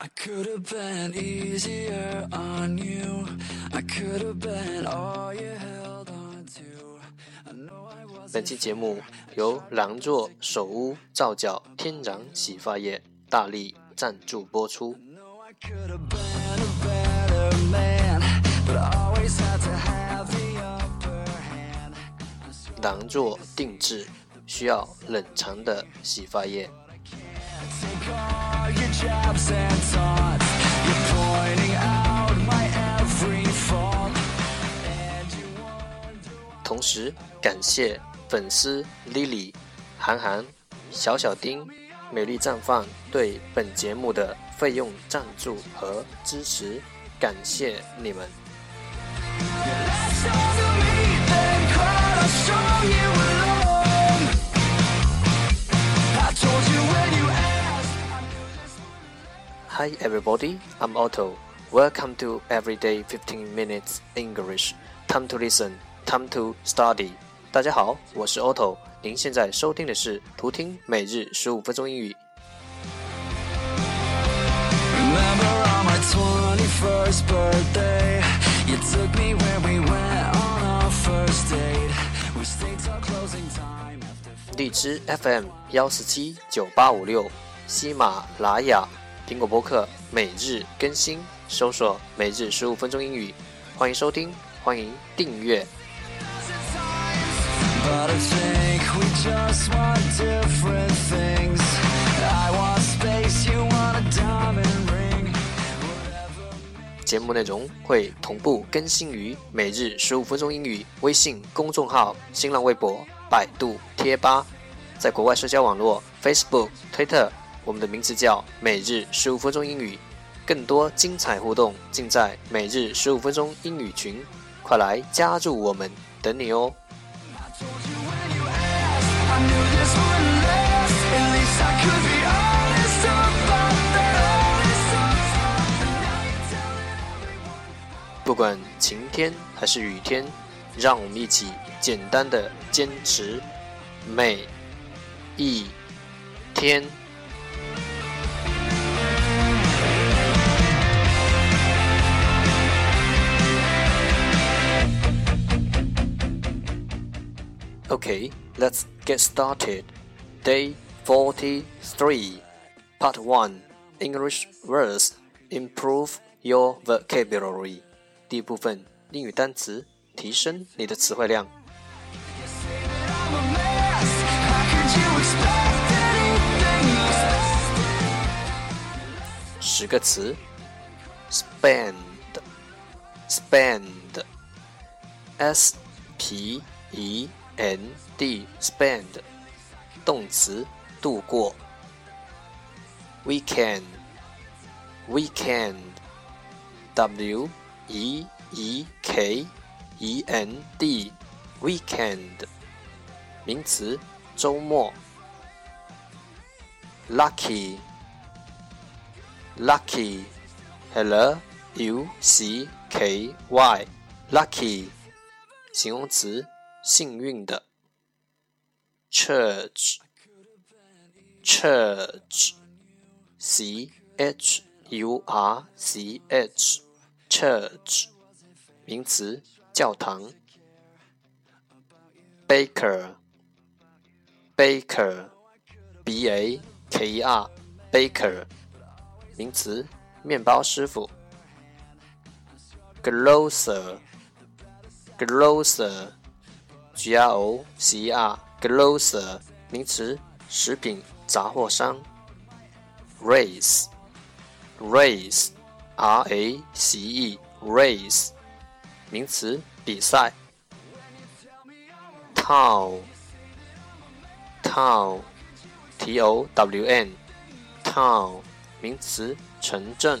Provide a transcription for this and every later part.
I could have been easier on you. I could have been all you held on to. I know I was 本期节目由狼座首屋皂角天然洗发液大力赞助播出。know I could have been a better man, but I always had to have the upper hand. 狼座定制需要冷藏的洗发液。同时感谢粉丝 Lily、韩寒、小小丁、美丽绽放对本节目的费用赞助和支持，感谢你们。Hi everybody, I'm Otto. Welcome to Everyday 15 Minutes English. Time to listen, time to study. 大家好，我是 Otto。您现在收听的是图听每日十五分钟英语。Remember on my 21st birthday, you took me where we went on our first date. We stayed till closing time after 荔枝 FM 幺四七九八五六，喜马拉雅、苹果播客每日更新搜索每日十五分钟英语欢迎收听欢迎订阅。节目内容会同步更新于每日十五分钟英语微信公众号新浪微博百度贴吧在国外社交网络 facebook twitter 我们的名字叫“每日十五分钟英语”。更多精彩互动尽在“每日十五分钟英语群”，快来加入我们，等你哦！不管晴天还是雨天，让我们一起简单的坚持每一天。Okay, let's get started. Day 43, Part 1 English words Improve your vocabulary. 第一部分英语单词，提升你的词汇量。 I'm a mess. How could you expect anything less? 十个词，spend，spend，s p e n d，spend，动词，度过。weekend，weekend，w e e k e n d，weekend，名词，周末。lucky。lucky, L U C K Y, lucky，形容词， 幸运的。church, church, C H U R C H, church，名词，教堂。baker, baker, B A K E R, baker。名词，面包师傅。G R O C E R grocer 名词，食品杂货商。race，race，r a c e，race，名词，比赛。town，town，t o w n，town。名词，城镇。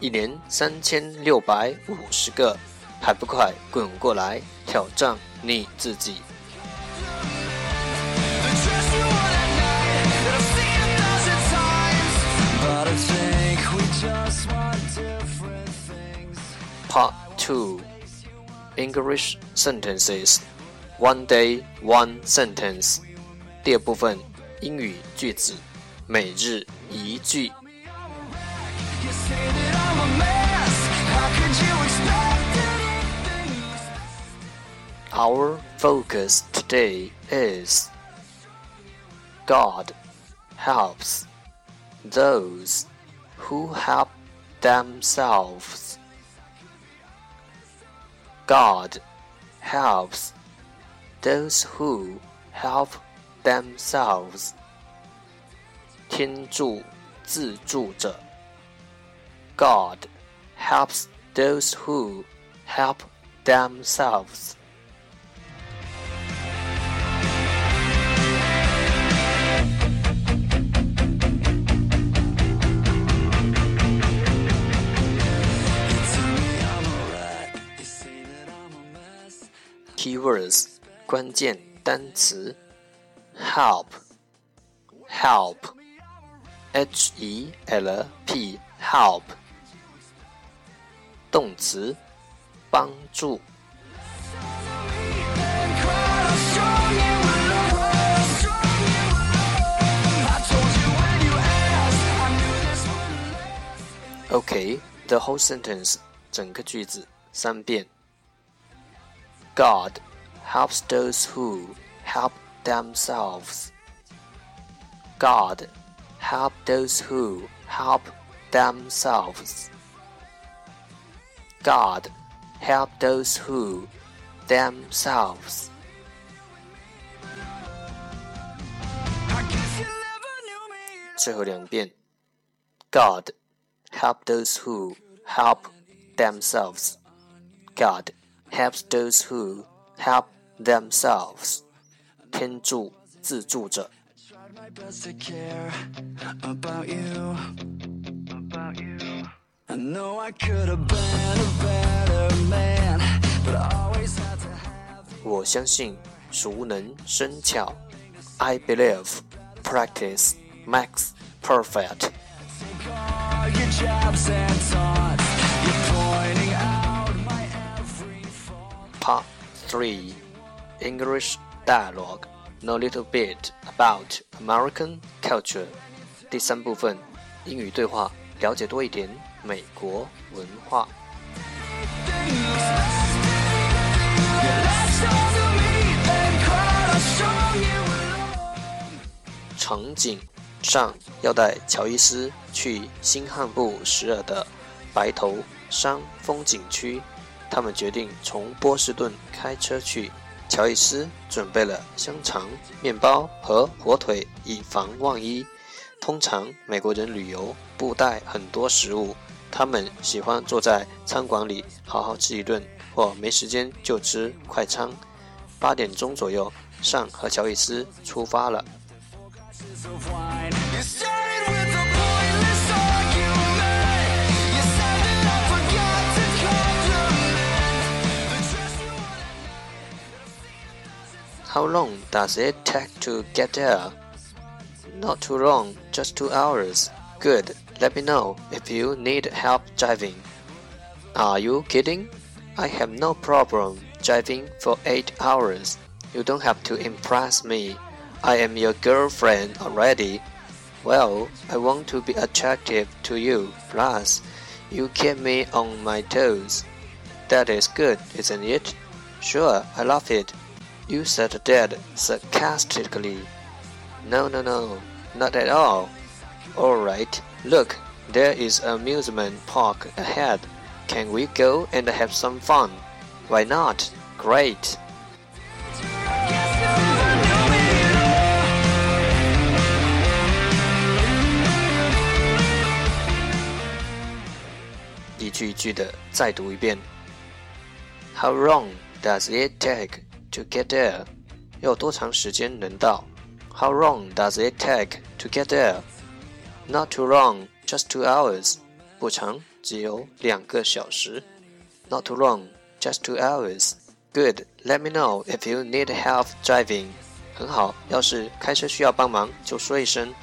一年三千六百五十个还不快滚过来挑战你自己 part two english sentences one day one sentence 第二部分英语句子每日一句 Our focus today is God helps those who help themselves. God helps those who help themselves. 天助自助者。God helps those who help themselves. You tell me I'm alright. You say that I'm a mess. Keywords 关键单词 help help h e l p help 动词帮助 And cried how strong you were, how strong you were. I told you when you asked. I knew this wouldn't last. OK the whole sentence 整个句子三遍 God helps those who help themselves God help those who help themselves God help those who themselves I guess you never knew me. 最后两遍 God help those who help themselves God helps those who help themselves 天助自助者 I know I could have been a better man, but I always had to have 我相信熟能生巧 I believe practice makes perfect all your jabs and taunts. You're pointing out my every fault. Part 3 English Dialogue Know a little bit about American culture 第三部分英语对话，了解多一点 美国文化。场景上要带乔伊斯去新罕布什尔的白头山风景区，他们决定从波士顿开车去。乔伊斯准备了香肠、面包和火腿，以防万一。通常美国人旅游不带很多食物，他们喜欢坐在餐馆里好好吃一顿，或没时间就吃快餐。八点钟左右，尚和乔伊斯出发了。How long does it take to get there? Not too long, just two hours. Good. Let me know if you need help driving. Are you kidding? I have no problem driving for eight hours. You don't have to impress me. I am your girlfriend already. Well, I want to be attractive to you. Plus, you keep me on my toes. That is good, isn't it? Sure, I love it. You said that sarcastically. No, no, no, not at all. All right, look, there is an amusement park ahead. Can we go and have some fun? Why not? Great. Guess you never knew me at all. 一句一句的再读一遍。How long does it take to get there？要多长时间能到？How long does it take to get there？Not too long, just two hours，不长，只有两个小时。Not too long, just two hours. Good. Let me know if you need help driving. 很好，要是开车需要帮忙，就说一声。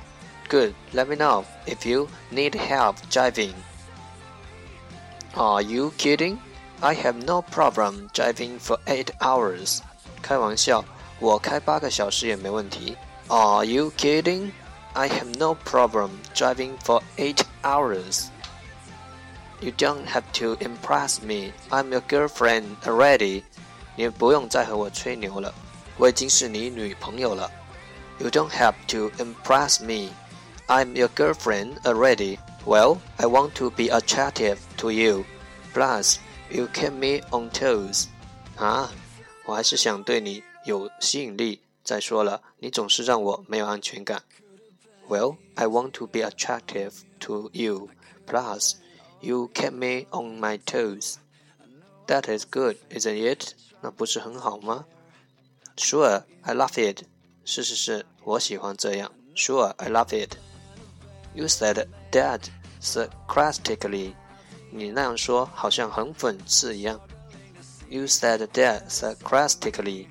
Good. Let me know if you need help driving. Are you kidding? I have no problem driving for eight hours. 开玩笑，我开八个小时也没问题。Are you kidding? I have no problem driving for eight hours. You don't have to impress me. I'm your girlfriend already. 你不用再和我吹牛了，我已经是你女朋友了。You don't have to impress me. I'm your girlfriend already. Well, I want to be attractive to you. Plus, you keep me on toes. 啊，我还是想对你有吸引力。再说了，你总是让我没有安全感。 Well, I want to be attractive to you. Plus, you kept me on my toes. That is good, isn't it? 那不是很好吗？Sure, I love it. 是是是，我喜欢这样。Sure, I love it. You said that sarcastically. 你那样说好像很讽刺一样。You said that sarcastically.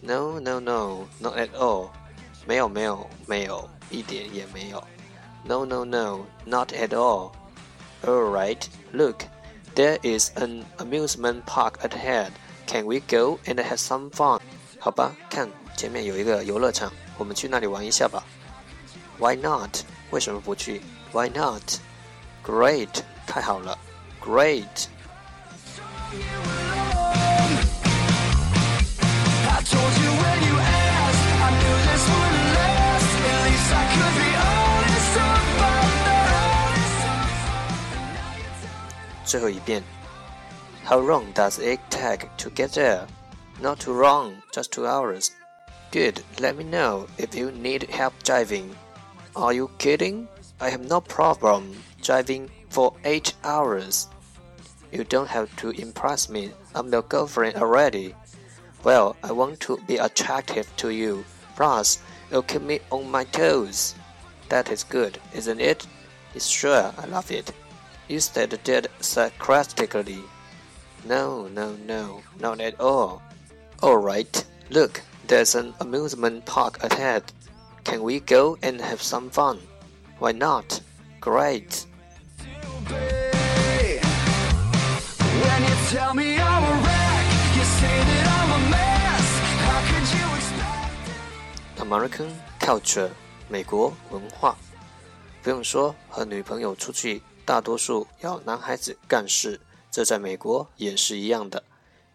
No, no, no, not at all. 没有没有没有，一点也没有。No, no, no, not at all. All right, look, there is an amusement park ahead. Can we go and have some fun? 好吧，看前面有一个游乐场，我们去那里玩一下吧。Why not? 为什么不去？Why not? Great，太好了。Great。 最后一遍。How long does it take to get there? Not too long, just two hours. Good. Let me know if you need help driving. Are you kidding? I have no problem driving for eight hours. You don't have to impress me. I'm your girlfriend already. Well, I want to be attractive to you. Plus, you'll keep me on my toes. That is good, isn't it? It's sure, I love it. You said that sarcastically. No, no, no, not at all. All right, look, there's an amusement park ahead. Can we go and have some fun? Why not? Great. Babe, When you tell me I'm a wreck, you say that I'm a mess. How could you expect? American culture，美国文化。不用说，和女朋友出去， 大多数要男孩子干事，这在美国也是一样的。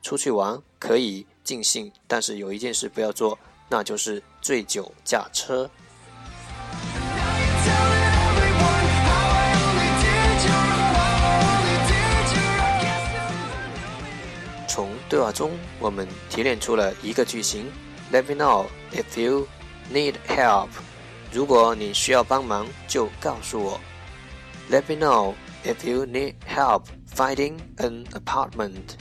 出去玩可以尽兴，但是有一件事不要做，那就是醉酒驾车。从对话中，我们提炼出了一个句型：Let me know if you need help。如果你需要帮忙，就告诉我。Let me know if you need help finding an apartment。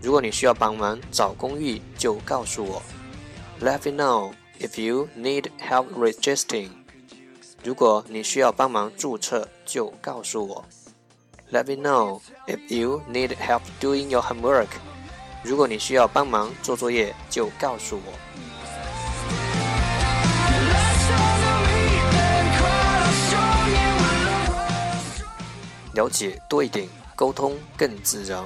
如果你需要帮忙找公寓，就告诉我。Let me know if you need help registering。如果你需要帮忙注册，就告诉我。Let me know if you need help doing your homework。如果你需要帮忙做作业，就告诉我。 了解多一点，沟通更自然。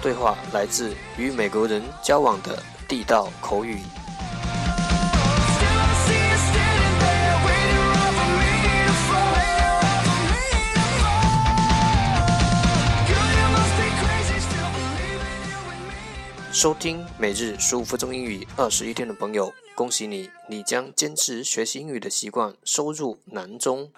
对话来自与美国人交往的地道口语。收听每日十五分钟英语二十一天的朋友恭喜你你将坚持学习英语的习惯收入囊中。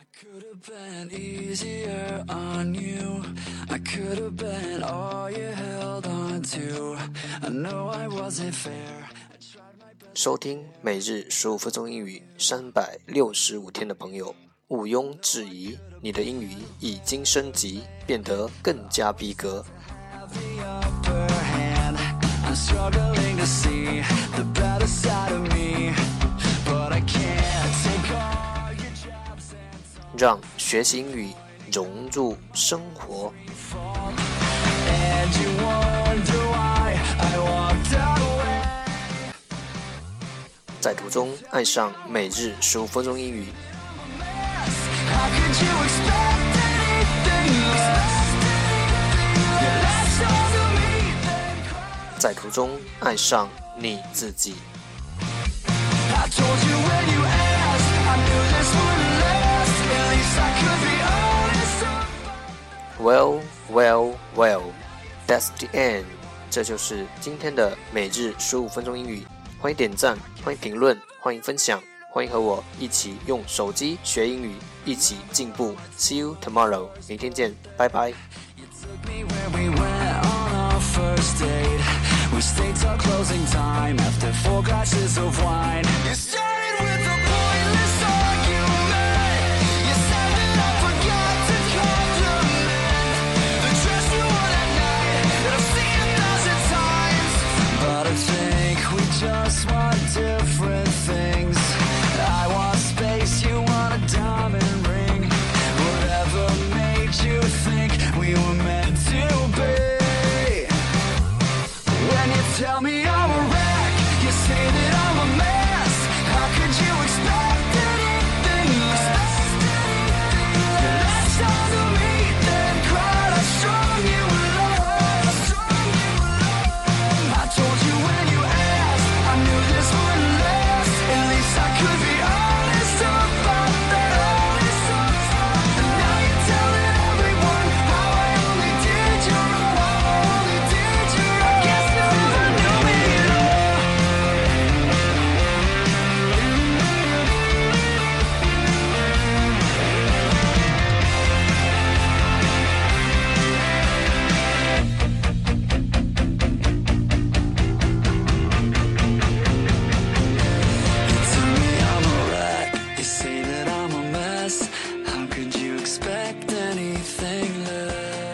收听每日十五分钟英语三百六十五天的朋友毋庸置疑你的英语已经升级变得更加逼格。让学习英语融入生活，在途中爱上每日十五分钟英语。在途中爱上你自己。Well, Well, well, well, that's the end。这就是今天的每日十五分钟英语。欢迎点赞，欢迎评论，欢迎分享，欢迎和我一起用手机学英语，一起进步。See you tomorrow，明天见，拜拜。Stayed till closing time after four glasses of wine. You started with a pointless argument. You said that I forgot to compliment the dress you wore that night that I've seen a thousand times. But I think we just want different